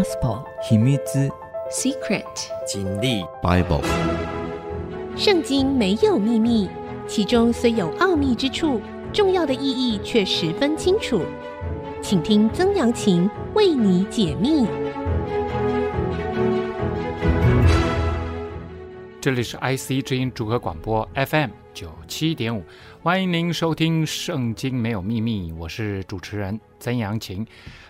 Gospel 秘密 Secret 真理 Bible 圣经没有秘密，其中虽有奥秘之处，重要的意义却十分清楚。请听曾阳晴为你解密。这里是 IC 之音组合广播 FM 九七点五，欢迎您收听《圣经没有秘密》，我是主持人曾阳晴。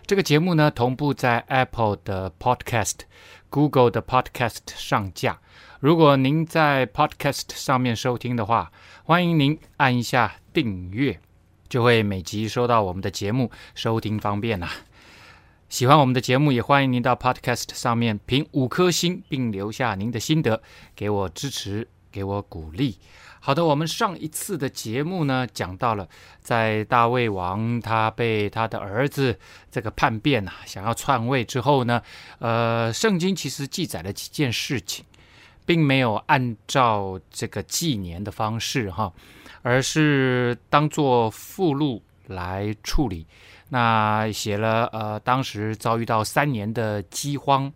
这个节目呢，同步在 Apple 的 Podcast、Google 的 Podcast 上架。如果您在 Podcast 上面收听的话，欢迎您按一下订阅，就会每集收到我们的节目，收听方便呐。喜欢我们的节目，也欢迎您到 Podcast 上面评五颗星，并留下您的心得，给我支持，给我鼓励。好的，我们上一次的节目呢，讲到了在大卫王他被他的儿子这个叛变啊，想要篡位之后呢，呃，圣经其实记载了几件事情，并没有按照这个纪年的方式哈，而是当做附录来处理。那写了呃，当时遭遇到三年的饥荒，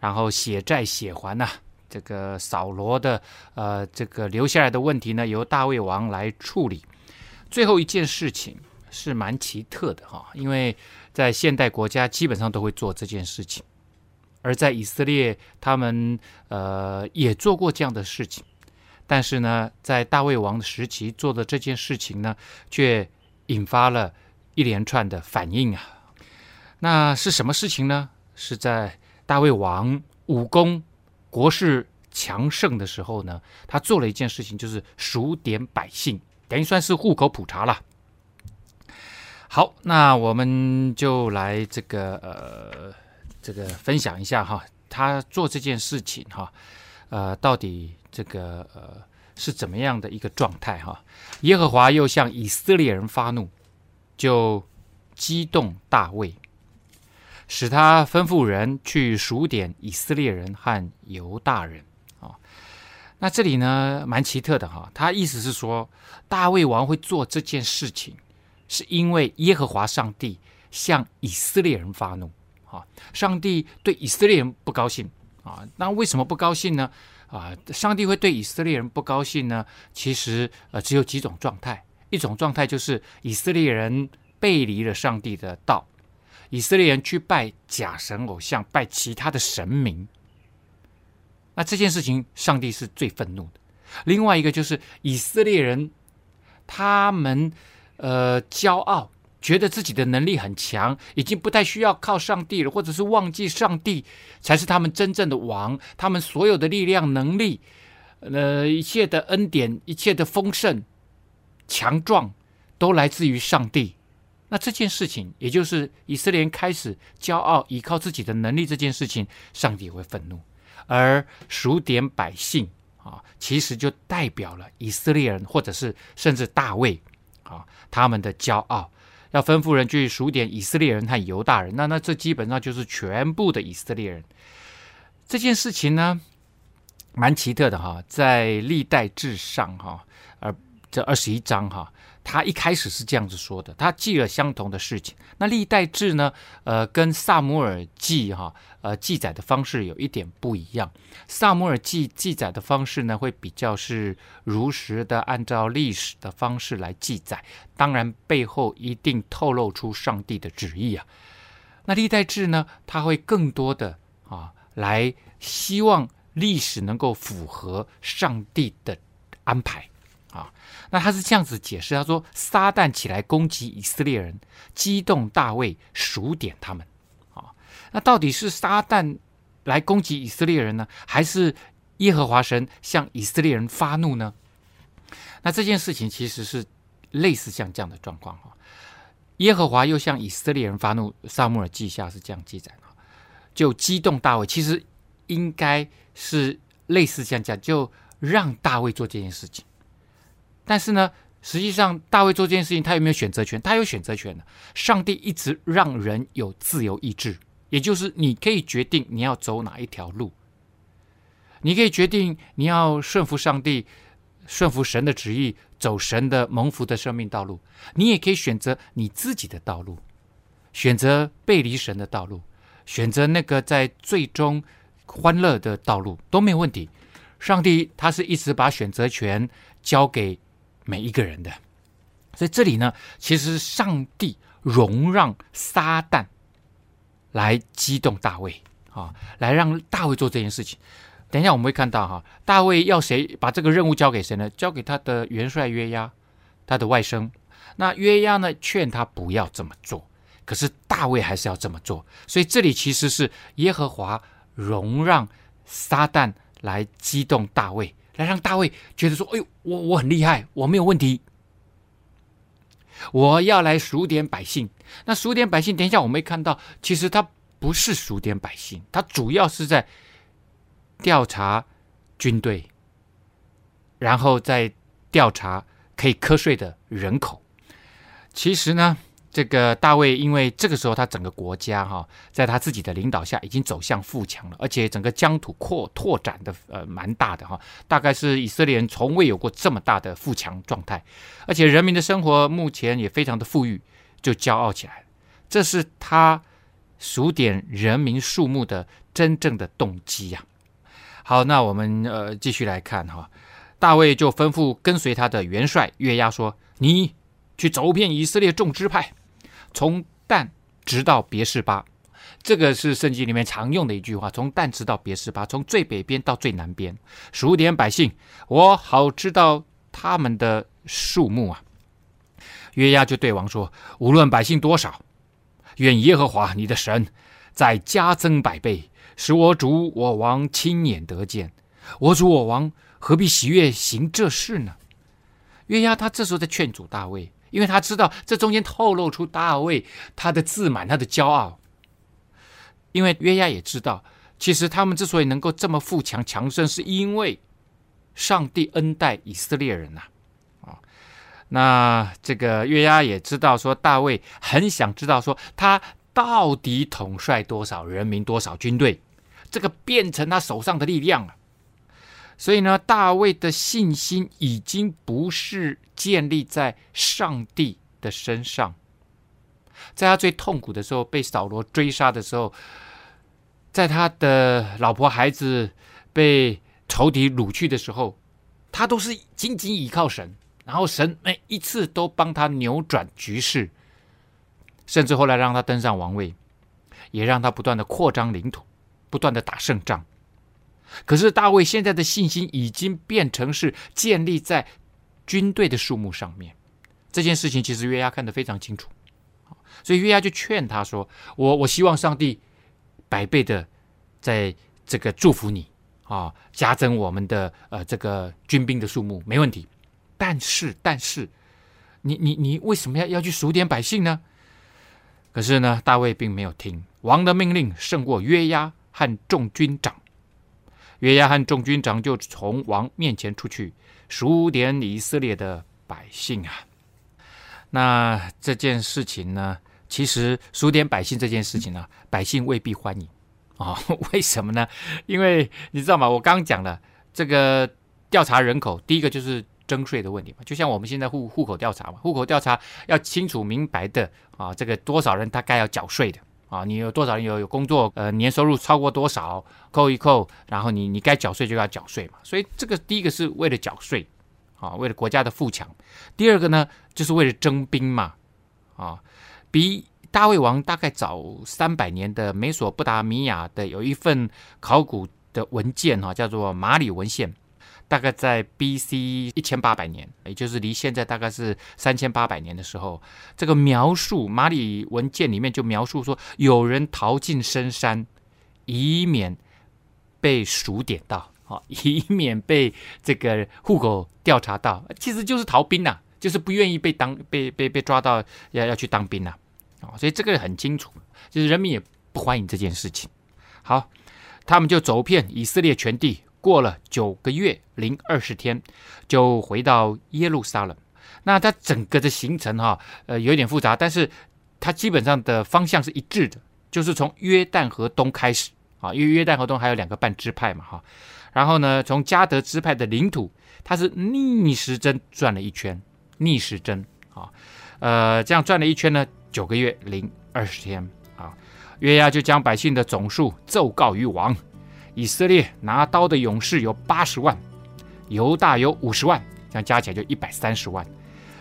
然后血债血还呐、这个扫罗的呃，这个留下来的问题呢，由大卫王来处理。最后一件事情是蛮奇特的哈，因为在现代国家基本上都会做这件事情，而在以色列他们呃也做过这样的事情，但是呢，在大卫王的时期做的这件事情呢，却引发了一连串的反应啊。那是什么事情呢？是在大卫王武功。国势强盛的时候呢，他做了一件事情，就是数点百姓，等于算是户口普查了。好，那我们就来这个呃，这个分享一下哈，他做这件事情哈，呃，到底这个呃是怎么样的一个状态哈？耶和华又向以色列人发怒，就激动大卫。使他吩咐人去数点以色列人和犹大人啊，那这里呢蛮奇特的哈，他意思是说大卫王会做这件事情，是因为耶和华上帝向以色列人发怒啊，上帝对以色列人不高兴啊，那为什么不高兴呢？啊，上帝会对以色列人不高兴呢？其实呃只有几种状态，一种状态就是以色列人背离了上帝的道。以色列人去拜假神偶像，拜其他的神明，那这件事情上帝是最愤怒的。另外一个就是以色列人，他们呃骄傲，觉得自己的能力很强，已经不太需要靠上帝了，或者是忘记上帝才是他们真正的王，他们所有的力量、能力，呃，一切的恩典、一切的丰盛、强壮，都来自于上帝。那这件事情，也就是以色列人开始骄傲，依靠自己的能力这件事情，上帝会愤怒。而数点百姓啊，其实就代表了以色列人，或者是甚至大卫啊，他们的骄傲，要吩咐人去数点以色列人和犹大人。那那这基本上就是全部的以色列人。这件事情呢，蛮奇特的哈，在历代志上哈，而这二十一章哈。他一开始是这样子说的，他记了相同的事情。那历代志呢？呃，跟撒母耳记哈，呃，记载的方式有一点不一样。撒母耳记记载的方式呢，会比较是如实的按照历史的方式来记载，当然背后一定透露出上帝的旨意啊。那历代志呢，他会更多的啊，来希望历史能够符合上帝的安排。啊，那他是这样子解释，他说：“撒旦起来攻击以色列人，激动大卫数点他们。”啊，那到底是撒旦来攻击以色列人呢，还是耶和华神向以色列人发怒呢？那这件事情其实是类似像这样的状况哈。耶和华又向以色列人发怒，撒母耳记下是这样记载的，就激动大卫，其实应该是类似像这样，就让大卫做这件事情。但是呢，实际上大卫做这件事情，他有没有选择权？他有选择权的。上帝一直让人有自由意志，也就是你可以决定你要走哪一条路，你可以决定你要顺服上帝，顺服神的旨意，走神的蒙福的生命道路。你也可以选择你自己的道路，选择背离神的道路，选择那个在最终欢乐的道路都没有问题。上帝他是一直把选择权交给每一个人的，所以这里呢，其实上帝容让撒旦来激动大卫啊，来让大卫做这件事情。等一下我们会看到哈，大卫要谁把这个任务交给谁呢？交给他的元帅约押，他的外甥。那约押呢，劝他不要这么做，可是大卫还是要这么做。所以这里其实是耶和华容让撒旦来激动大卫，来让大卫觉得说：“哎呦，我我很厉害，我没有问题。我要来数点百姓。那数点百姓，等一下我们看到，其实他不是数点百姓，他主要是在调查军队，然后再调查可以瞌睡的人口。”其实呢，这个大卫，因为这个时候他整个国家哈，在他自己的领导下已经走向富强了，而且整个疆土扩拓展的呃蛮大的哈，大概是以色列人从未有过这么大的富强状态，而且人民的生活目前也非常的富裕，就骄傲起来。这是他数点人民数目的真正的动机呀。好，那我们呃继续来看哈，大卫就吩咐跟随他的元帅约押说：“你。”去走遍以色列众支派，从但直到别是巴，这个是圣经里面常用的一句话。从但直到别是巴，从最北边到最南边，数点百姓，我好知道他们的数目啊。约押就对王说：“无论百姓多少，愿耶和华你的神再加增百倍，使我主我王亲眼得见。我主我王何必喜悦行这事呢？”约押他这时候在劝阻大卫。因为他知道这中间透露出大卫他的自满，他的骄傲。因为约押也知道，其实他们之所以能够这么富强强盛，是因为上帝恩待以色列人呐。啊，那这个约押也知道，说大卫很想知道，说他到底统帅多少人民、多少军队，这个变成他手上的力量了。所以呢，大卫的信心已经不是建立在上帝的身上。在他最痛苦的时候，被扫罗追杀的时候，在他的老婆孩子被仇敌掳去的时候，他都是紧紧依靠神，然后神每一次都帮他扭转局势，甚至后来让他登上王位，也让他不断的扩张领土，不断的打胜仗。可是大卫现在的信心已经变成是建立在军队的数目上面，这件事情其实约押看得非常清楚，所以约押就劝他说：“我我希望上帝百倍的在这个祝福你啊，加增我们的呃这个军兵的数目没问题，但是但是你你你为什么要要去数点百姓呢？”可是呢，大卫并没有听王的命令，胜过约押和众军长。约押和众军长就从王面前出去数点以色列的百姓啊。那这件事情呢，其实数点百姓这件事情呢，百姓未必欢迎啊、哦。为什么呢？因为你知道吗？我刚讲了这个调查人口，第一个就是征税的问题嘛。就像我们现在户户口调查嘛，户口调查要清楚明白的啊，这个多少人他该要缴税的。啊，你有多少人有有工作？呃，年收入超过多少，扣一扣，然后你你该缴税就要缴税嘛。所以这个第一个是为了缴税，啊，为了国家的富强。第二个呢，就是为了征兵嘛。啊，比大卫王大概早三百年的美索不达米亚的有一份考古的文件哈，叫做马里文献。大概在 B.C. 一千八百年，也就是离现在大概是三千八百年的时候，这个描述马里文件里面就描述说，有人逃进深山，以免被数点到，啊，以免被这个户口调查到，其实就是逃兵呐、啊，就是不愿意被当被被被抓到要要去当兵呐，啊，所以这个很清楚，就是人民也不欢迎这件事情。好，他们就走遍以色列全地。过了九个月零二十天，就回到耶路撒冷。那它整个的行程哈，呃，有点复杂，但是它基本上的方向是一致的，就是从约旦河东开始啊，因为约旦河东还有两个半支派嘛哈。然后呢，从加得支派的领土，它是逆时针转了一圈，逆时针啊，呃，这样转了一圈呢，九个月零二十天啊。约押就将百姓的总数奏告于王。以色列拿刀的勇士有八十万，犹大有五十万，这样加起来就一百三十万。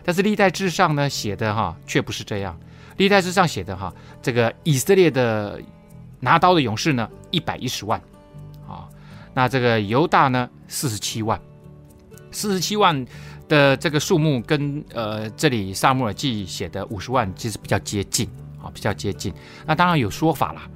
但是历代志上呢写的哈却不是这样，历代志上写的哈，这个以色列的拿刀的勇士呢一百一十万，啊，那这个犹大呢四十七万，四十七万的这个数目跟呃这里撒母耳记写的五十万其实比较接近啊，比较接近。那当然有说法啦。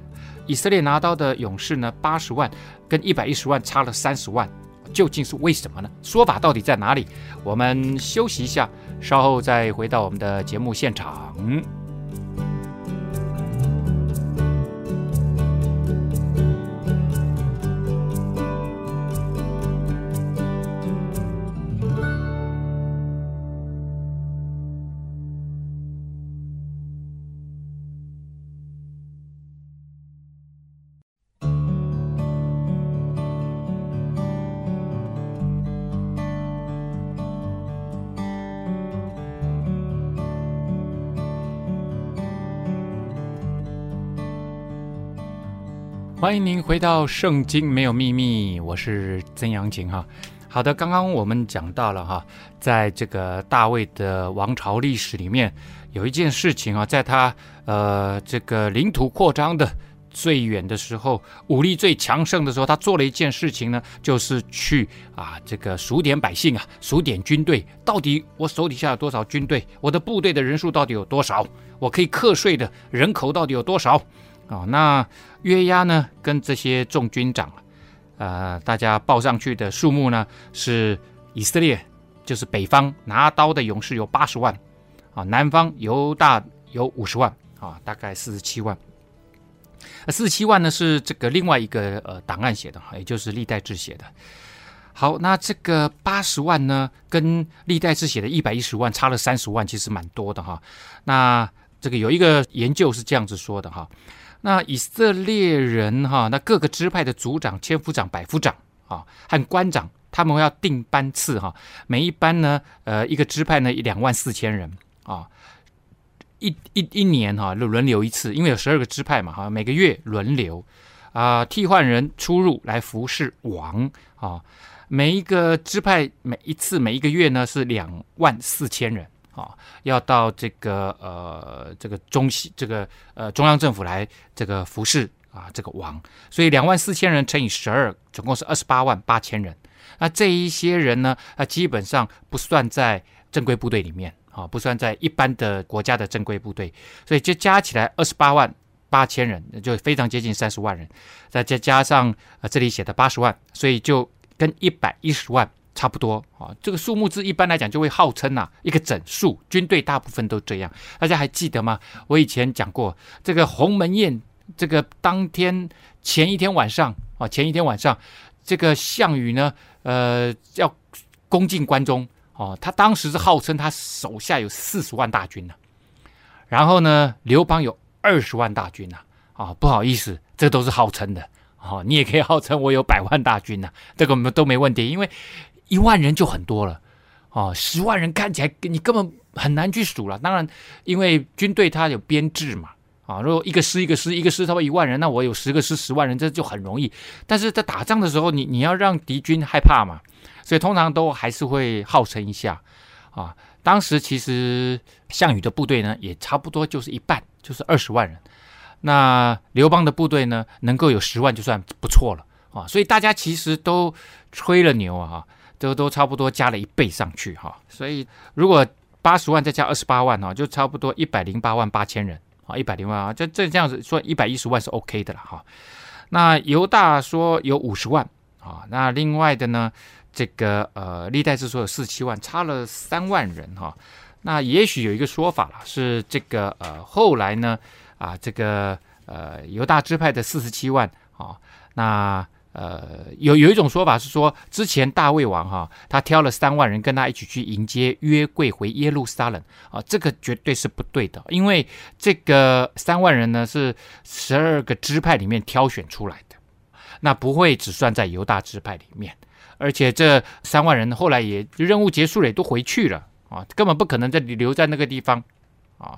以色列拿刀的勇士呢，八十万跟一百一十万差了三十万，究竟是为什么呢？说法到底在哪里？我们休息一下，稍后再回到我们的节目现场。欢迎您回到《圣经没有秘密》，我是曾阳晴哈。好的，刚刚我们讲到了哈，在这个大卫的王朝历史里面，有一件事情啊，在他呃这个领土扩张的最远的时候，武力最强盛的时候，他做了一件事情呢，就是去啊这个数点百姓啊，数点军队，到底我手底下有多少军队，我的部队的人数到底有多少，我可以课税的人口到底有多少。哦，那约押呢，跟这些众军长，呃，大家报上去的数目呢，是以色列，就是北方拿刀的勇士有八十万，啊，南方犹大有五十万，啊，大概四十七万。四十七万呢是这个另外一个呃档案写的哈，也就是历代志写的。好，那这个八十万呢，跟历代志写的一百一十万差了三十万，其实蛮多的哈。那这个有一个研究是这样子说的哈。那以色列人哈，那各个支派的族长、千夫长、百夫长啊，和官长，他们要定班次哈。每一班呢，呃，一个支派呢，一两万四千人啊，一一一年哈，就轮流一次，因为有十二个支派嘛哈，每个月轮流啊，替换人出入来服侍王啊。每一个支派每一次每一个月呢是两万四千人。啊，要到这个呃，这个中西这个呃中央政府来这个服侍啊，这个王，所以两万四千人乘以十二，总共是二十八万八千人。那这一些人呢，啊，基本上不算在正规部队里面啊，不算在一般的国家的正规部队，所以就加起来二十八万八千人，就非常接近三十万人。再加加上啊，这里写的八十万，所以就跟一百一十万。差不多啊，这个数目字一般来讲就会号称呐一个整数，军队大部分都这样。大家还记得吗？我以前讲过，这个鸿门宴，这个当天前一天晚上啊，前一天晚上，这个项羽呢，呃，要攻进关中哦，他当时是号称他手下有四十万大军呢，然后呢，刘邦有二十万大军呢，啊，不好意思，这都是号称的哦，你也可以号称我有百万大军呢，这个我们都没问题，因为。一万人就很多了，哦，十万人看起来你根本很难去数了。当然，因为军队它有编制嘛，啊，如果一个师一个师一个师差不多一万人，那我有十个师十万人，这就很容易。但是在打仗的时候，你你要让敌军害怕嘛，所以通常都还是会号称一下，啊，当时其实项羽的部队呢也差不多就是一半，就是二十万人。那刘邦的部队呢能够有十万就算不错了啊，所以大家其实都吹了牛啊。都都差不多加了一倍上去哈，所以如果八十万再加二十八万哈，就差不多一百零八万八千人啊，一百零万啊，这这这样子说一百一十万是 OK 的了哈。那犹大说有五十万啊，那另外的呢，这个呃历代志说有四十七万，差了三万人哈。那也许有一个说法了，是这个呃后来呢啊这个呃犹大支派的四十七万啊那。呃，有有一种说法是说，之前大卫王哈，他挑了三万人跟他一起去迎接约柜回耶路撒冷啊，这个绝对是不对的，因为这个三万人呢是十二个支派里面挑选出来的，那不会只算在犹大支派里面，而且这三万人后来也任务结束了，也都回去了啊，根本不可能再留在那个地方啊。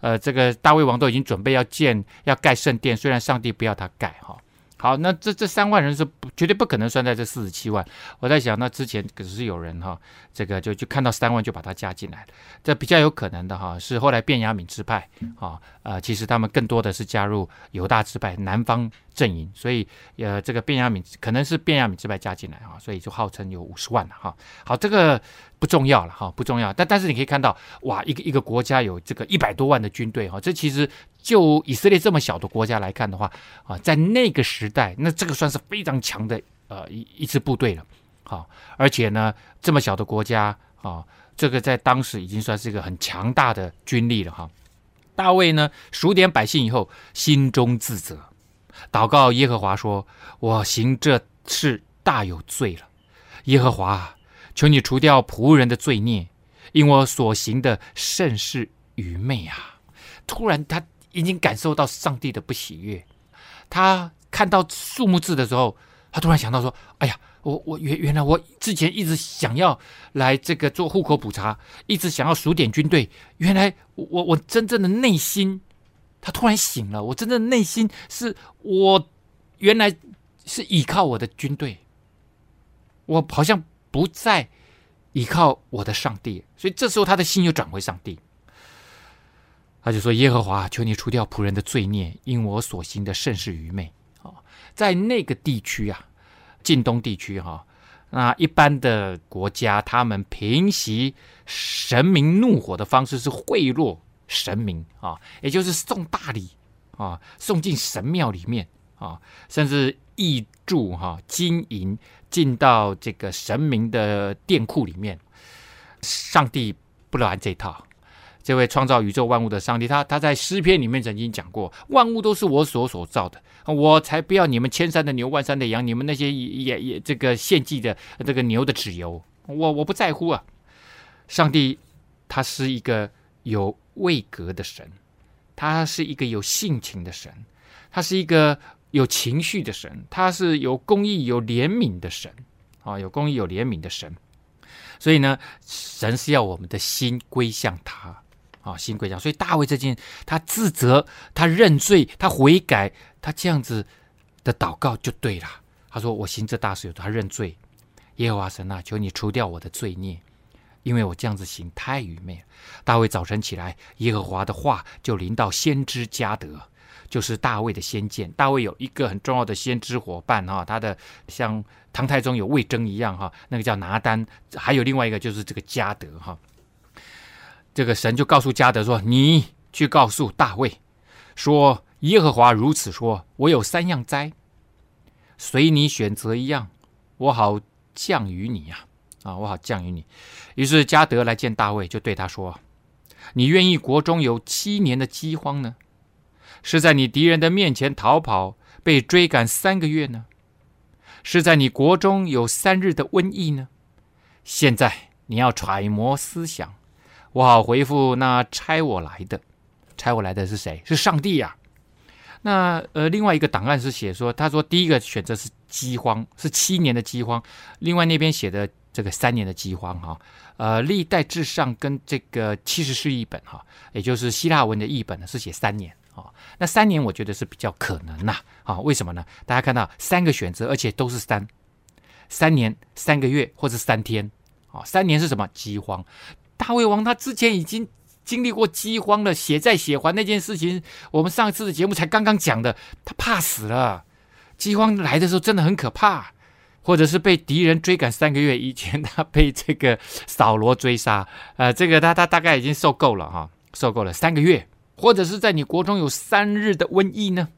呃，这个大卫王都已经准备要建要盖圣殿，虽然上帝不要他盖哈。好，那这这三万人是不绝对不可能算在这四十七万。我在想，那之前可是有人哈，这个就就看到三万就把它加进来了。这比较有可能的哈，是后来便雅敏支派啊，呃，其实他们更多的是加入犹大支派南方阵营，所以呃，这个便雅悯可能是便雅悯支派加进来哈，所以就号称有五十万了哈。好，这个不重要了哈，不重要。但但是你可以看到，哇，一个一个国家有这个一百多万的军队哈，这其实。就以色列这么小的国家来看的话，啊，在那个时代，那这个算是非常强的呃一一支部队了，好，而且呢，这么小的国家啊，这个在当时已经算是一个很强大的军力了哈。大卫呢，数点百姓以后，心中自责，祷告耶和华说：“我行这事大有罪了，耶和华，求你除掉仆人的罪孽，因我所行的甚是愚昧啊。”突然他。已经感受到上帝的不喜悦，他看到数目字的时候，他突然想到说：“哎呀，我我原原来我之前一直想要来这个做户口普查，一直想要数点军队，原来我我真正的内心，他突然醒了，我真的内心是我原来是依靠我的军队，我好像不再依靠我的上帝，所以这时候他的心又转回上帝。”他就说：“耶和华，求你除掉仆人的罪孽，因我所行的甚是愚昧。”啊，在那个地区啊，近东地区哈，那一般的国家，他们平息神明怒火的方式是贿赂神明啊，也就是送大礼啊，送进神庙里面啊，甚至挹注哈金银进到这个神明的殿库里面。上帝不玩这套。这位创造宇宙万物的上帝，他他在诗篇里面曾经讲过：“万物都是我所所造的，我才不要你们千山的牛，万山的羊，你们那些也也这个献祭的这个牛的脂油，我我不在乎啊！”上帝他是一个有位格的神，他是一个有性情的神，他是一个有情绪的神，他是有公义有怜悯的神啊，有公义有怜悯的神。所以呢，神是要我们的心归向他。啊，心归向，所以大卫这件，他自责，他认罪，他悔改，他这样子的祷告就对了。他说：“我行这大事有他认罪，耶和华神啊，求你除掉我的罪孽，因为我这样子行太愚昧了。”大卫早晨起来，耶和华的话就临到先知迦德，就是大卫的先见。大卫有一个很重要的先知伙伴哈，他的像唐太宗有魏征一样哈，那个叫拿单，还有另外一个就是这个迦德哈。这个神就告诉迦德说：“你去告诉大卫，说耶和华如此说：我有三样灾，随你选择一样，我好降于你呀！啊，啊我好降于你。”于是加德来见大卫，就对他说：“你愿意国中有七年的饥荒呢？是在你敌人的面前逃跑，被追赶三个月呢？是在你国中有三日的瘟疫呢？现在你要揣摩思想。”我好回复那差我来的，差我来的是谁？是上帝呀、那呃，另外一个档案是写说，他说第一个选择是饥荒，是七年的饥荒。另外那边写的这个三年的饥荒哈，呃，历代志上跟这个七十士译本哈，也就是希腊文的译本呢是写三年啊。那三年我觉得是比较可能呐啊？为什么呢？大家看到三个选择，而且都是三，三年三个月或者三天啊？三年是什么？饥荒。大卫王他之前已经经历过饥荒了，血债血还那件事情，我们上一次的节目才刚刚讲的，他怕死了。饥荒来的时候真的很可怕，或者是被敌人追赶三个月，以前他被这个 扫罗追杀，呃，这个他他大概已经受够了哈，受够了三个月，或者是在你国中有三日的瘟疫呢，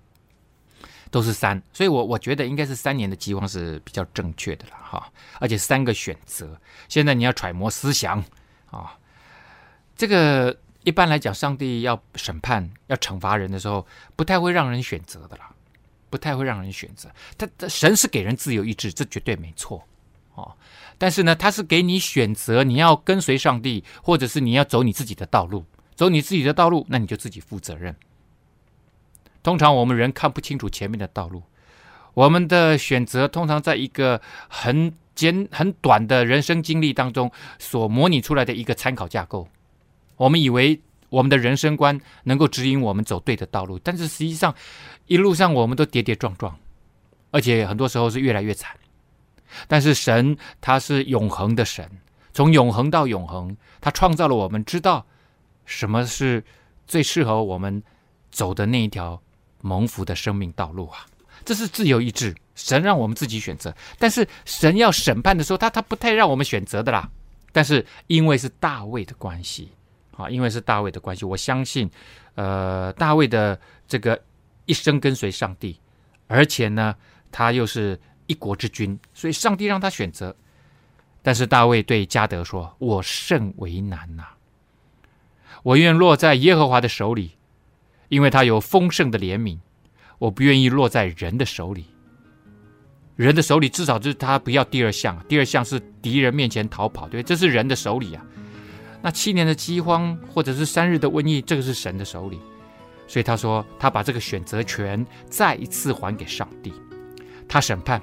都是三，所以我我觉得应该是三年的饥荒是比较正确的了哈，而且三个选择，现在你要揣摩思想。啊、这个一般来讲，上帝要审判、要惩罚人的时候，不太会让人选择的啦，不太会让人选择。他的神是给人自由意志，这绝对没错哦。但是呢，他是给你选择，你要跟随上帝，或者是你要走你自己的道路，走你自己的道路，那你就自己负责任。通常我们人看不清楚前面的道路，我们的选择通常在一个很。简很短的人生经历当中所模拟出来的一个参考架构，我们以为我们的人生观能够指引我们走对的道路。但是实际上，一路上我们都跌跌撞撞，而且很多时候是越来越惨。但是神他是永恒的神，从永恒到永恒，他创造了我们，知道什么是最适合我们走的那一条蒙福的生命道路啊！这是自由意志，神让我们自己选择。但是神要审判的时候，他他不太让我们选择的啦。但是因为是大卫的关系啊，因为是大卫的关系，我相信，呃，大卫的这个一生跟随上帝，而且呢，他又是一国之君，所以上帝让他选择。但是大卫对迦得说：“我甚为难呐、我愿落在耶和华的手里，因为他有丰盛的怜悯。我不愿意落在人的手里。人的手里至少就是他不要第二项，第二项是敌人面前逃跑，对，这是人的手里啊。那七年的饥荒或者是三日的瘟疫，这个是神的手里。所以他说，他把这个选择权再一次还给上帝，他审判。”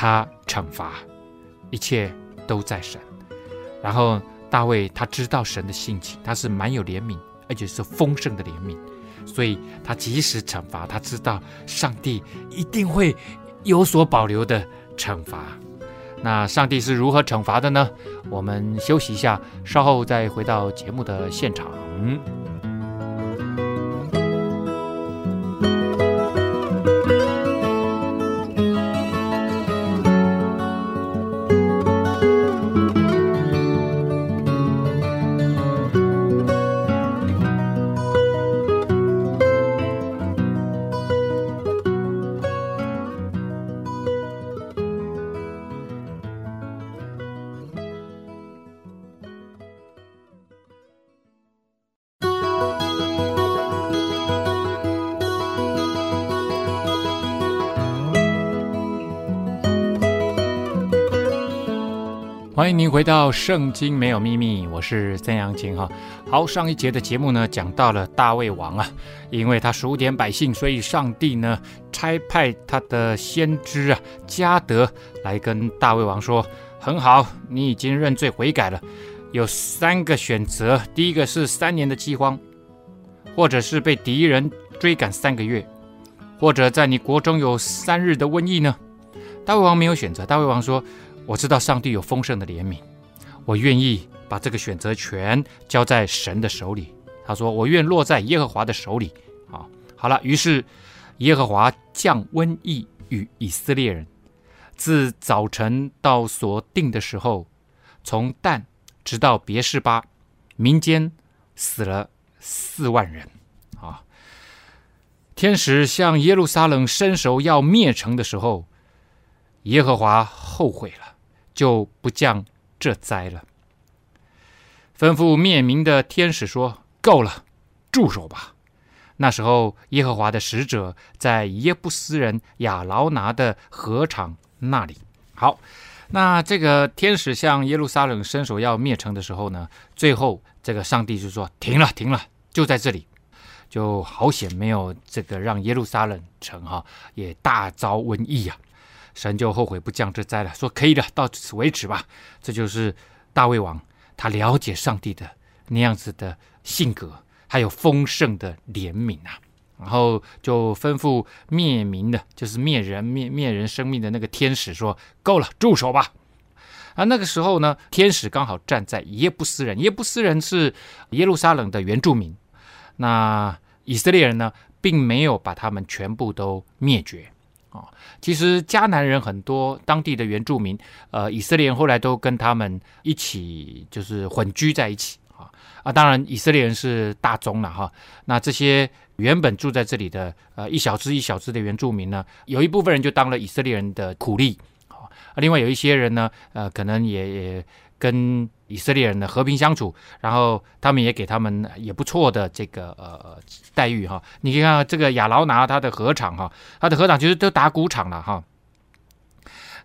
他惩罚，一切都在神。然后大卫他知道神的性情，他是蛮有怜悯，而且是丰盛的怜悯，所以他即使惩罚，他知道上帝一定会有所保留的惩罚。那上帝是如何惩罚的呢？我们休息一下，稍后再回到节目的现场。欢迎您回到《圣经没有秘密》，我是曾阳晴哈。好，上一节的节目呢，讲到了大卫王啊，因为他数点百姓，所以上帝呢差派他的先知啊迦得来跟大卫王说：“很好，你已经认罪悔改了，有三个选择，第一个是三年的饥荒，或者是被敌人追赶三个月，或者在你国中有三日的瘟疫呢。”大卫王没有选择，大卫王说。我知道上帝有丰盛的怜悯，我愿意把这个选择权交在神的手里。他说：“我愿落在耶和华的手里。”啊，好了。于是耶和华降瘟疫与以色列人，自早晨到所定的时候，从但直到别是巴，民间死了四万人。啊，天使向耶路撒冷伸手要灭城的时候，耶和华后悔了。就不降这灾了。吩咐灭民的天使说：“够了，住手吧。”那时候，耶和华的使者在耶布斯人亚劳拿的禾场那里。好，那这个天使向耶路撒冷伸手要灭城的时候呢，最后这个上帝就说：“停了，停了，就在这里，就好险没有这个让耶路撒冷城哈也大遭瘟疫呀。”神就后悔不降这灾了，说可以了，到此为止吧。这就是大卫王，他了解上帝的那样子的性格，还有丰盛的怜悯啊。然后就吩咐灭民的，就是灭人灭灭人生命的那个天使说：“够了，住手吧。”啊，那个时候呢，天使刚好站在耶布斯人，耶布斯人是耶路撒冷的原住民。那以色列人呢，并没有把他们全部都灭绝。啊，其实迦南人很多，当地的原住民，呃，以色列人后来都跟他们一起，就是混居在一起啊啊，当然以色列人是大宗了哈。那这些原本住在这里的，呃，一小支一小支的原住民呢，有一部分人就当了以色列人的苦力啊，另外有一些人呢，呃，可能也也跟。以色列人的和平相处，然后他们也给他们也不错的这个呃待遇哈。你可以看这个亚劳拿他的合场哈，他的合场其实都打谷场了哈。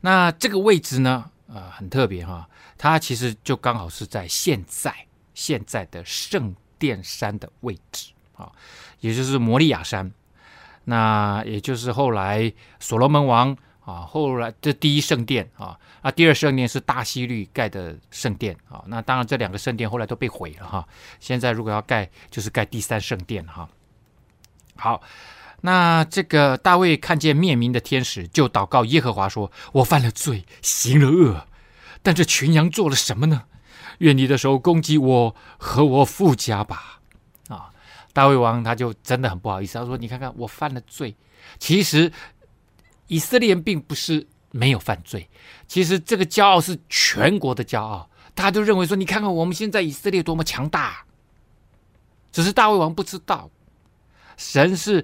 那这个位置呢，呃，很特别哈，它其实就刚好是在现在现在的圣殿山的位置啊，也就是摩利亚山。那也就是后来所罗门王啊，后来这第一圣殿啊，啊，第二圣殿是大希律盖的圣殿啊。那当然，这两个圣殿后来都被毁了哈。现在如果要盖，就是盖第三圣殿哈。好，那这个大卫看见面明的天使，就祷告耶和华说：“我犯了罪，行了恶，但这群羊做了什么呢？愿你的手攻击我和我父家吧。”啊，大卫王他就真的很不好意思，他说：“你看看我犯了罪，其实。”以色列并不是没有犯罪，其实这个骄傲是全国的骄傲，大家都认为说，你看看我们现在以色列多么强大，只是大卫王不知道，神是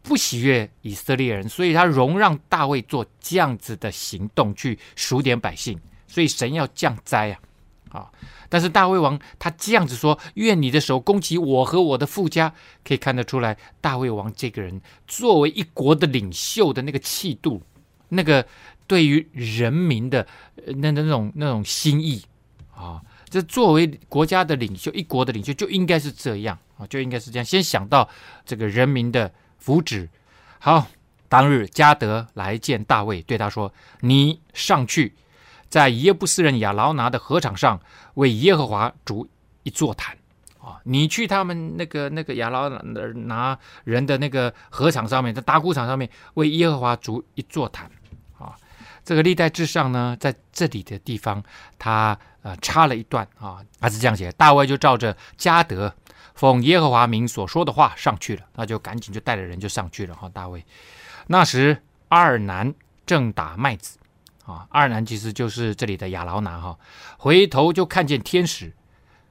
不喜悦以色列人，所以他容让大卫做这样子的行动去数点百姓，所以神要降灾啊，啊。但是大卫王他这样子说：“愿你的手攻击我和我的富家。”可以看得出来，大卫王这个人作为一国的领袖的那个气度，那个对于人民的那那种那种心意啊，这作为国家的领袖，一国的领袖就应该是这样啊，就应该是这样，先想到这个人民的福祉。好，当日加德来见大卫，对他说：“你上去。”在耶布斯人亚劳拿的禾场上为耶和华筑一座坛啊！你去他们那个那个亚劳拿人的那个禾场上面，在打谷场上面为耶和华筑一座坛！这个历代志上呢，在这里的地方，他呃插了一段啊，他是这样写：大卫就照着加得奉耶和华名所说的话上去了，那就赶紧就带着人就上去了哈。大卫那时二南正打麦子。啊，二南其实就是这里的亚劳拿哈，回头就看见天使，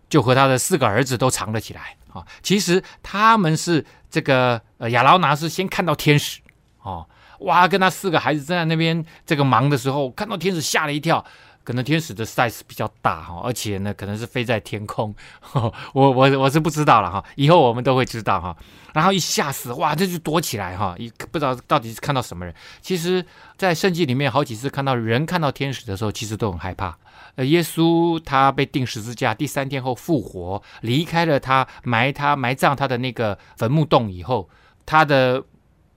就和他的四个儿子都藏了起来啊。其实他们是这个呃亚劳拿是先看到天使哦，哇，跟他四个孩子正在那边这个忙的时候，看到天使吓了一跳。可能天使的 size 比较大哈，而且呢，可能是飞在天空，我我我是不知道了哈，以后我们都会知道哈。然后一吓死，哇，这就躲起来哈，一不知道到底是看到什么人。其实，在圣经里面好几次看到人看到天使的时候，其实都很害怕。呃，耶稣他被钉十字架，第三天后复活，离开了他埋他埋葬他的那个坟墓洞以后，他的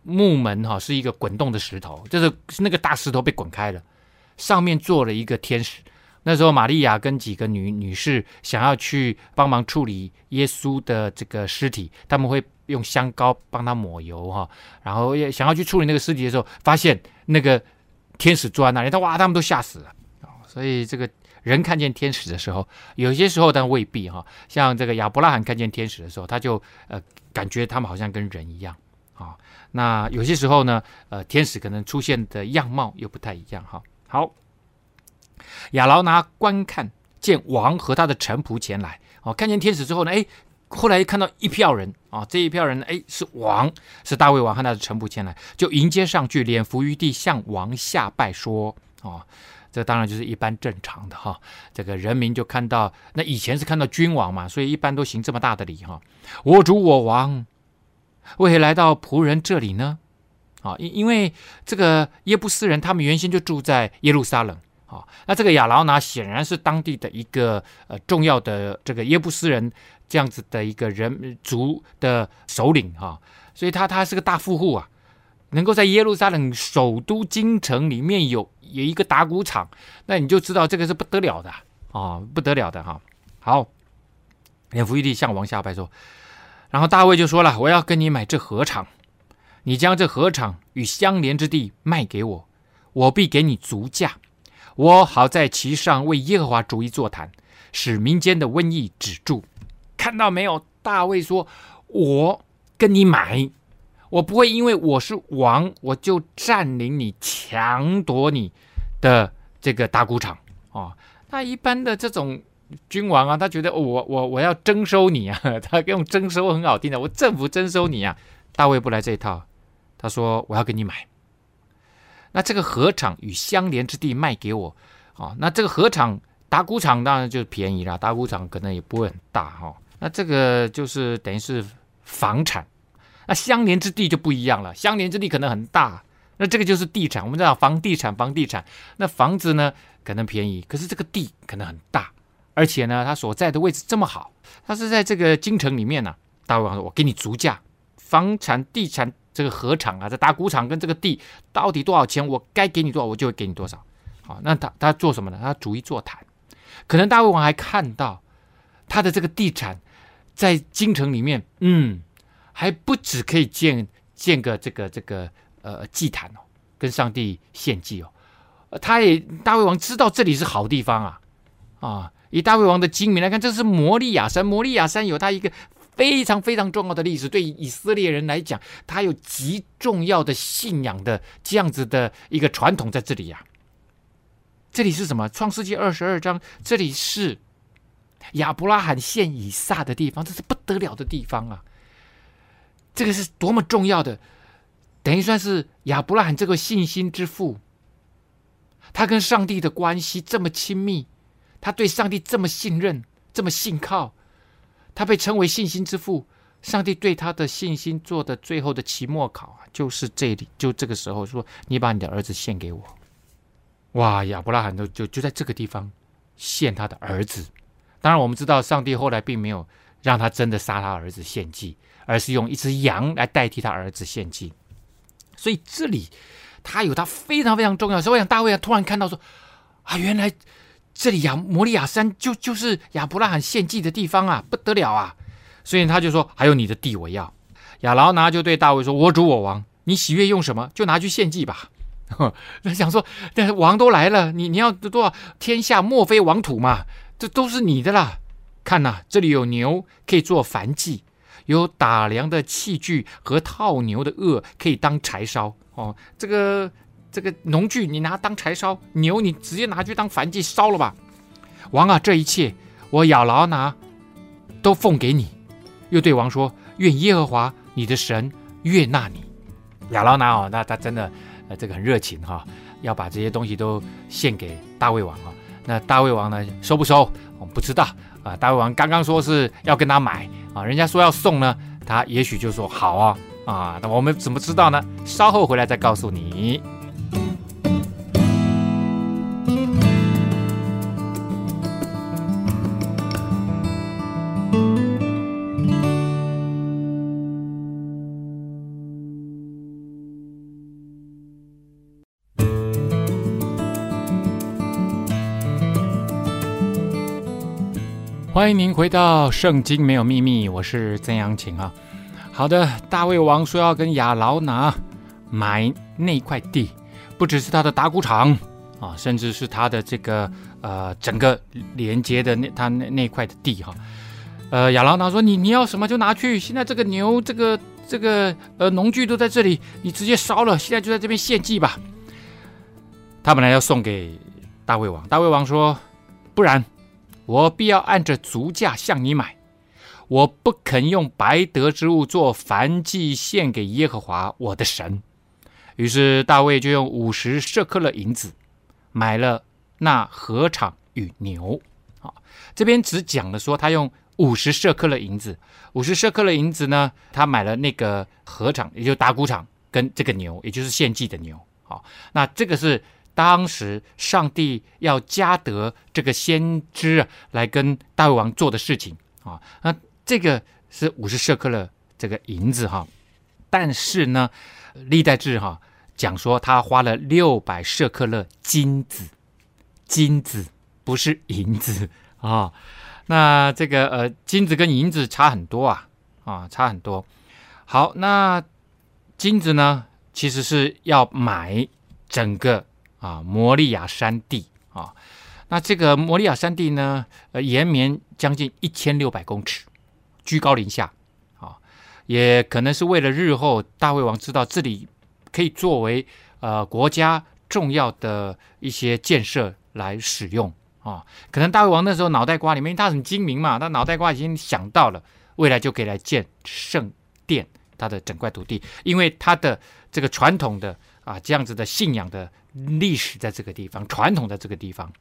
木门哈是一个滚动的石头，就是那个大石头被滚开了。上面坐了一个天使，那时候玛利亚跟几个女女士想要去帮忙处理耶稣的这个尸体，他们会用香膏帮他抹油哈，然后也想要去处理那个尸体的时候，发现那个天使坐在那里，他哇，他们都吓死了啊！所以这个人看见天使的时候，有些时候但未必哈，像这个亚伯拉罕看见天使的时候，他就呃感觉他们好像跟人一样。那有些时候呢，呃，天使可能出现的样貌又不太一样哈。好，亚劳拿观看，见王和他的臣仆前来。哦，看见天使之后呢，哎，后来看到一票人啊，这一票人，哎，是王，是大卫王和他的臣仆前来，就迎接上去，脸伏于地，向王下拜，说：哦，这当然就是一般正常的哈。这个人民就看到，那以前是看到君王嘛，所以一般都行这么大的礼哈。我主我王，为何来到仆人这里呢？啊，因因为这个耶布斯人，他们原先就住在耶路撒冷。啊，那这个亚劳拿显然是当地的一个呃重要的这个耶布斯人这样子的一个人族的首领哈，所以他他是个大富户啊，能够在耶路撒冷首都京城里面有有一个打谷场，那你就知道这个是不得了的啊，不得了的哈。好，脸伏于地向王下拜说，然后大卫就说了，我要跟你买这禾场。你将这禾场与相连之地卖给我，我必给你足价，我好在其上为耶和华筑一座谈，使民间的瘟疫止住。看到没有？大卫说：“我跟你买，我不会因为我是王，我就占领你、强夺你的这个打谷场。”哦，那一般的这种君王啊，他觉得我我我要征收你啊，他用征收很好听的，我政府征收你啊。大卫不来这一套。他说：“我要给你买，那这个河场与相连之地卖给我，啊，那这个河场打谷场当然就便宜了，打谷场可能也不会很大哈。那这个就是等于是房产，那相连之地就不一样了，相连之地可能很大，那这个就是地产。我们知道房地产，房地产，那房子呢可能便宜，可是这个地可能很大，而且呢，他所在的位置这么好，他是在这个京城里面呢、啊。大卫说：我给你足价，房产地产。”这个禾场啊，这打谷场跟这个地到底多少钱，我该给你多少，我就会给你多少。好，那他他做什么呢？他逐一座谈。可能大胃王还看到他的这个地产在京城里面，嗯，还不止可以建建个这个这个呃祭坛哦，跟上帝献祭哦。他也大胃王知道这里是好地方啊啊！以大卫王的精明来看，这是摩利亚山，摩利亚山有它一个非常非常重要的历史，对以色列人来讲，它有极重要的信仰的这样子的一个传统在这里呀、啊。这里是什么？创世纪二十二章，这里是亚伯拉罕献以撒的地方，这是不得了的地方啊！这个是多么重要的，等于算是亚伯拉罕这个信心之父。他跟上帝的关系这么亲密，他对上帝这么信任，这么信靠，他被称为信心之父。上帝对他的信心做的最后的期末考啊，就是这里，就这个时候说：“你把你的儿子献给我。”哇，亚伯拉罕就就就在这个地方献他的儿子。当然，我们知道上帝后来并没有让他真的杀他儿子献祭，而是用一只羊来代替他儿子献祭。所以这里。他有他非常非常重要，所以我想大卫啊，突然看到说啊，原来这里亚摩利亚山就就是亚伯拉罕献祭的地方啊，不得了啊！所以他就说，还有你的地我要。亚劳拿就对大卫说：“我主我王，你喜悦用什么就拿去献祭吧。”他想说，但是王都来了，你你要多少天下莫非王土嘛？这都是你的啦。看呐、啊，这里有牛可以做燔祭，有打粮的器具和套牛的轭可以当柴烧。哦，这个这个农具你拿当柴烧，牛你直接拿去当燔祭烧了吧。王啊，这一切我亚劳拿都奉给你。又对王说：愿耶和华你的神悦纳你。亚劳拿哦，那他真的呃这个很热情哈、要把这些东西都献给大卫王啊、那大卫王呢，收不收？我们不知道啊。大卫王刚刚说是要跟他买啊，人家说要送呢，他也许就说好啊。啊，那我们怎么知道呢？稍后回来再告诉你。欢迎您回到《圣经没有秘密》，我是曾阳晴啊。好的，大卫王说要跟亚劳拿买那块地，不只是他的打谷场啊，甚至是他的这个呃整个连接的那他那那块的地哈。呃，亚劳拿说：“你你要什么就拿去，现在这个牛这个这个呃农具都在这里，你直接烧了，现在就在这边献祭吧。”他本来要送给大卫王，大卫王说：“不然，我必要按着足价向你买。”我不肯用白得之物做燔祭献给耶和华我的神。于是大卫就用五十舍克勒银子买了那禾场与牛。啊，这边只讲了说他用五十舍克勒银子，五十舍克勒银子呢，他买了那个禾场，也就打谷场跟这个牛，也就是献祭的牛。好，那这个是当时上帝要加德这个先知来跟大卫王做的事情啊，那。这个是五十舍克勒这个银子哈，但是呢，历代志哈讲说他花了六百舍克勒金子，金子不是银子啊。那这个呃金子跟银子差很多啊啊差很多。好，那金子呢其实是要买整个啊摩利亚山地啊。那这个摩利亚山地呢，呃延绵将近一千六百公尺。居高临下，啊，也可能是为了日后大卫王知道这里可以作为呃国家重要的一些建设来使用啊。可能大胃王那时候脑袋瓜里面他很精明嘛，他脑袋瓜已经想到了未来就可以来建圣殿，他的整块土地，因为他的这个传统的啊这样子的信仰的历史在这个地方，传统在这个地方，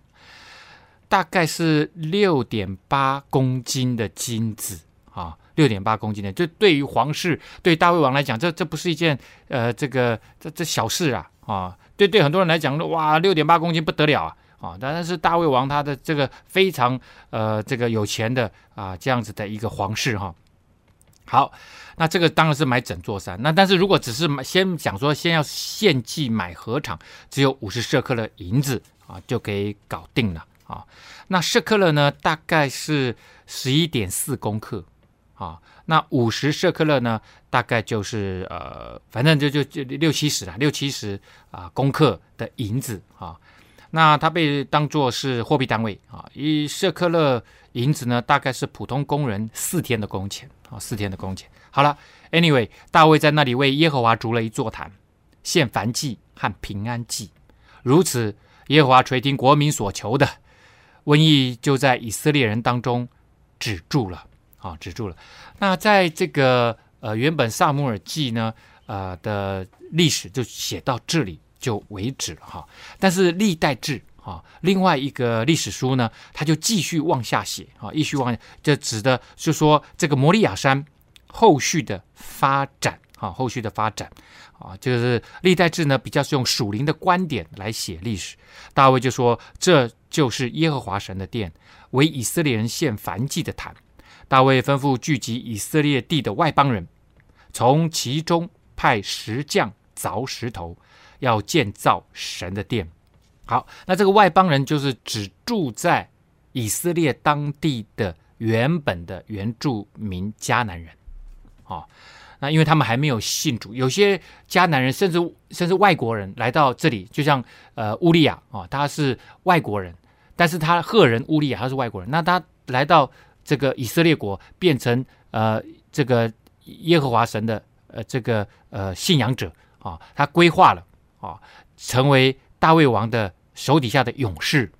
大概是六点八公斤的金子。六点八公斤的，就对于皇室，对大胃王来讲，这这不是一件呃，这个这这小事啊啊！对对，很多人来讲，哇，六点八公斤不得了啊啊！当然是大胃王他的这个非常呃这个有钱的啊这样子的一个皇室哈。好，那这个当然是买整座山。那但是如果只是买，先讲说先要献祭买禾场，只有五十舍克勒银子啊，就可以搞定了啊。那舍克勒呢，大概是十一点四公克啊。那五十舍克勒呢，大概就是呃，反正就就就六七十啦，六七十啊公克的银子啊。那它被当作是货币单位啊，一舍克勒。银子呢，大概是普通工人四天的工钱啊，四天的工钱。好了，Anyway，大卫在那里为耶和华筑了一座坛，献燔祭和平安祭。如此，耶和华垂听国民所求的，瘟疫就在以色列人当中止住了啊，止住了。那在这个呃原本撒母耳记呢呃的历史就写到这里就为止了哈，但是历代志。啊，另外一个历史书呢，他就继续往下写啊，继续往下，这指的是说这个摩利亚山后续的发展啊，后续的发展啊，就是历代志呢比较是用属灵的观点来写历史。大卫就说，这就是耶和华神的殿，为以色列人献燔祭的坛。大卫吩咐聚集以色列地的外邦人，从其中派石匠凿石头，要建造神的殿。好，那这个外邦人就是只住在以色列当地的原本的原住民迦南人，哦，那因为他们还没有信主，有些迦南人甚至甚至外国人来到这里，就像呃乌利亚啊、哦，他是外国人，但是他赫人乌利亚他是外国人，那他来到这个以色列国，变成呃这个耶和华神的呃这个呃信仰者啊、他规划了啊、成为大卫王的。手底下的勇士，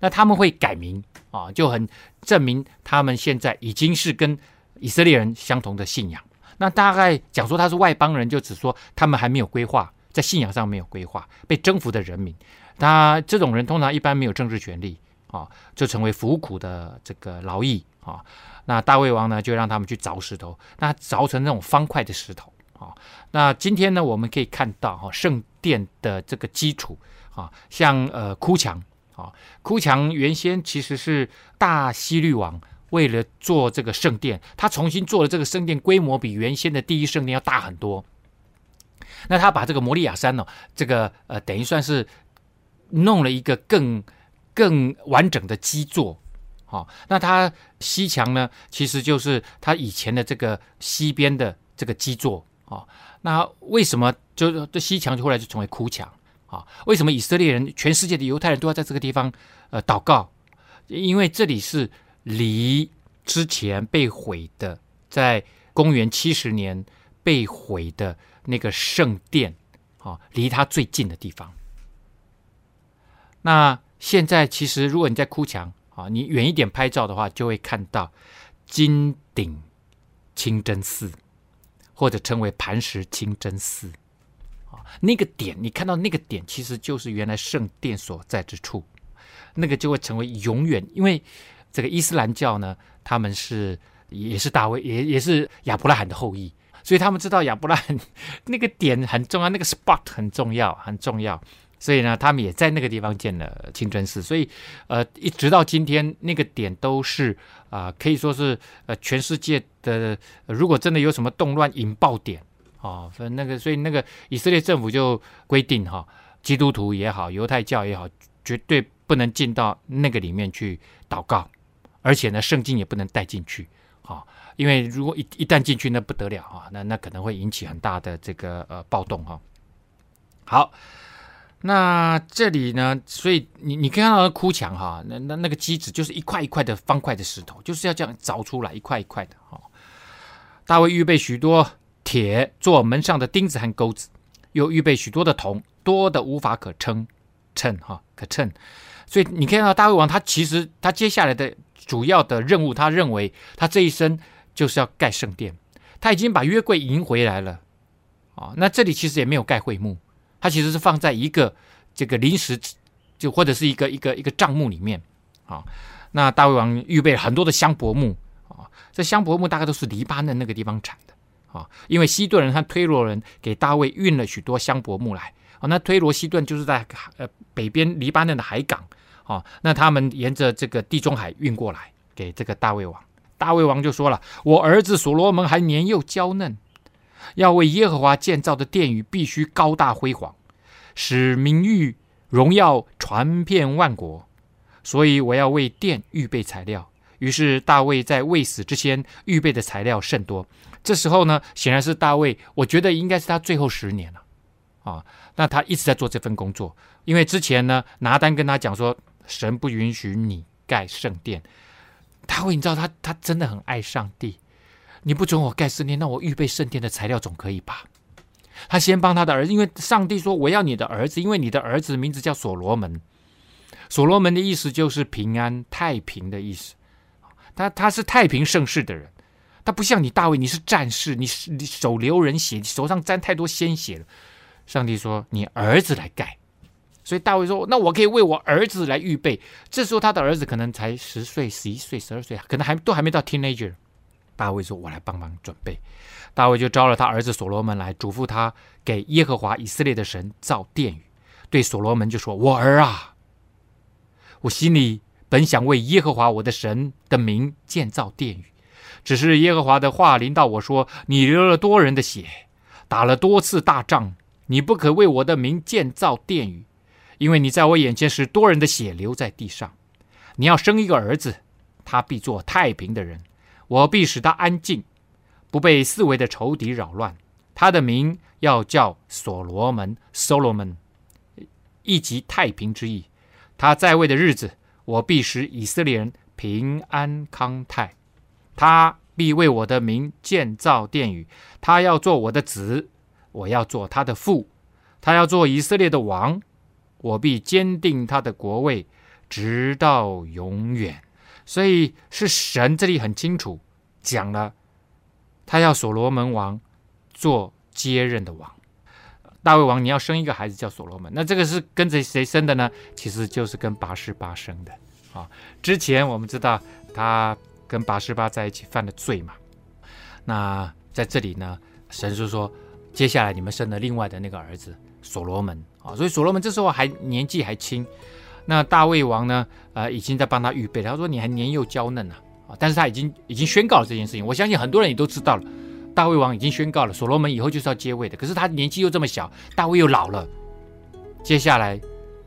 那他们会改名啊，就很证明他们现在已经是跟以色列人相同的信仰。那大概讲说他是外邦人，就只说他们还没有规划，在信仰上没有规划，被征服的人民。他这种人通常一般没有政治权利啊，就成为服苦的这个劳役啊。那大卫王呢，就让他们去凿石头，那凿成那种方块的石头啊。那今天呢，我们可以看到哈，圣殿的这个基础。啊，像呃哭墙啊，哭墙原先其实是大希律王为了做这个圣殿，他重新做了这个圣殿，规模比原先的第一圣殿要大很多。那他把这个摩利亚山呢，这个呃等于算是弄了一个更更完整的基座。好，那他西墙呢，其实就是他以前的这个西边的这个基座。啊，那为什么就这西墙就后来就成为哭墙？啊，为什么以色列人、全世界的犹太人都要在这个地方呃祷告？因为这里是离之前被毁的，在公元七十年被毁的那个圣殿啊，离它最近的地方。那现在其实，如果你在哭墙啊，你远一点拍照的话，就会看到金顶清真寺，或者称为磐石清真寺。啊那个点，你看到那个点，其实就是原来圣殿所在之处，那个就会成为永远。因为这个伊斯兰教呢，他们是也是大卫，也也是亚伯拉罕的后裔，所以他们知道亚伯拉罕 那个点很重要，那个 spot 很重要，很重要。所以呢，他们也在那个地方建了清真寺。所以，呃，一直到今天，那个点都是啊、呃，可以说是呃，全世界的，如果真的有什么动乱引爆点。啊，哦、那个，所以那个以色列政府就规定哈、哦，基督徒也好，犹太教也好，绝对不能进到那个里面去祷告，而且呢，圣经也不能带进去啊、哦，因为如果一一旦进去，那不得了啊，那那可能会引起很大的这个呃暴动哈、哦。好，那这里呢，所以你你可以看到哭墙哈，那那那个机子就是一块一块的方块的石头，就是要这样凿出来一块一块的哈、大卫预备许多。铁做门上的钉子和钩子，又预备许多的铜，多的无法可称称哈可称。所以你看到大卫王，他其实他接下来的主要的任务，他认为他这一生就是要盖圣殿。他已经把约柜迎回来了啊。那这里其实也没有盖会幕，他其实是放在一个这个临时就或者是一个一个一个帐幕里面啊。那大卫王预备了很多的香柏木啊，这香柏木大概都是黎巴嫩那个地方产的。啊，因为西顿人和推罗人给大卫运了许多香柏木来啊，那推罗西顿就是在呃北边黎巴嫩的海港啊，那他们沿着这个地中海运过来给这个大卫王。大卫王就说了：“我儿子所罗门还年幼娇嫩，要为耶和华建造的殿宇必须高大辉煌，使名誉荣耀传遍万国。所以我要为殿预备材料。”于是大卫在未死之前预备的材料甚多。这时候呢，显然是大卫，我觉得应该是他最后十年了啊。那他一直在做这份工作，因为之前呢，拿单跟他讲说，神不允许你盖圣殿。大卫，你知道他他真的很爱上帝，你不准我盖圣殿，那我预备圣殿的材料总可以吧？他先帮他的儿子，因为上帝说我要你的儿子，因为你的儿子名字叫所罗门。所罗门的意思就是平安、太平的意思。他他是太平盛世的人，他不像你大卫，你是战士，你你手流人血，你手上沾太多鲜血了。上帝说你儿子来盖。所以大卫说：“那我可以为我儿子来预备。”这时候他的儿子可能才十岁、十一岁、十二岁，可能还都还没到 teenager。大卫说：“我来帮忙准备。”大卫就招了他儿子所罗门来，嘱咐他给耶和华以色列的神造殿宇。对所罗门就说：“我儿啊，我心里本想为耶和华我的神的名建造殿宇，只是耶和华的话临到我说：你流了多人的血，打了多次大仗，你不可为我的名建造殿宇。”因为你在我眼前是多人的血流在地上，你要生一个儿子，他必做太平的人，我必使他安静，不被四围的仇敌扰乱。他的名要叫所罗门 （Solomon），意即太平之意。他在位的日子，我必使以色列人平安康泰。他必为我的名建造殿宇，他要做我的子，我要做他的父，他要做以色列的王。我必坚定他的国位，直到永远。所以是神这里很清楚讲了，他要所罗门王做接任的王。大卫王，你要生一个孩子叫所罗门，那这个是跟着谁生的呢？其实就是跟拔示巴生的啊。之前我们知道他跟拔示巴在一起犯了罪嘛。那在这里呢，神就说，接下来你们生了另外的那个儿子所罗门啊。所以所罗门这时候还年纪还轻，那大卫王呢？呃，已经在帮他预备了。他说：“你还年幼娇嫩啊！”啊，但是他已经已经宣告了这件事情。我相信很多人也都知道了，大卫王已经宣告了，所罗门以后就是要接位的。可是他年纪又这么小，大卫又老了，接下来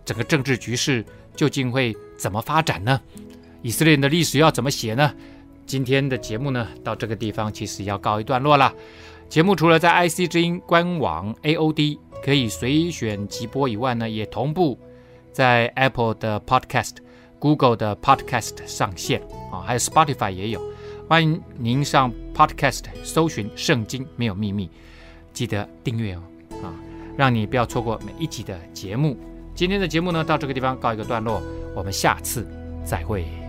整个政治局势究竟会怎么发展呢？以色列人的历史要怎么写呢？今天的节目呢，到这个地方其实要告一段落了。节目除了在 IC 之音官网 AOD。可以随选即播以外呢，也同步在 Apple 的 Podcast、Google 的 Podcast 上线啊，还有 Spotify 也有。欢迎您上 Podcast 搜寻“圣经没有秘密”，记得订阅哦啊，让你不要错过每一集的节目。今天的节目呢，到这个地方告一个段落，我们下次再会。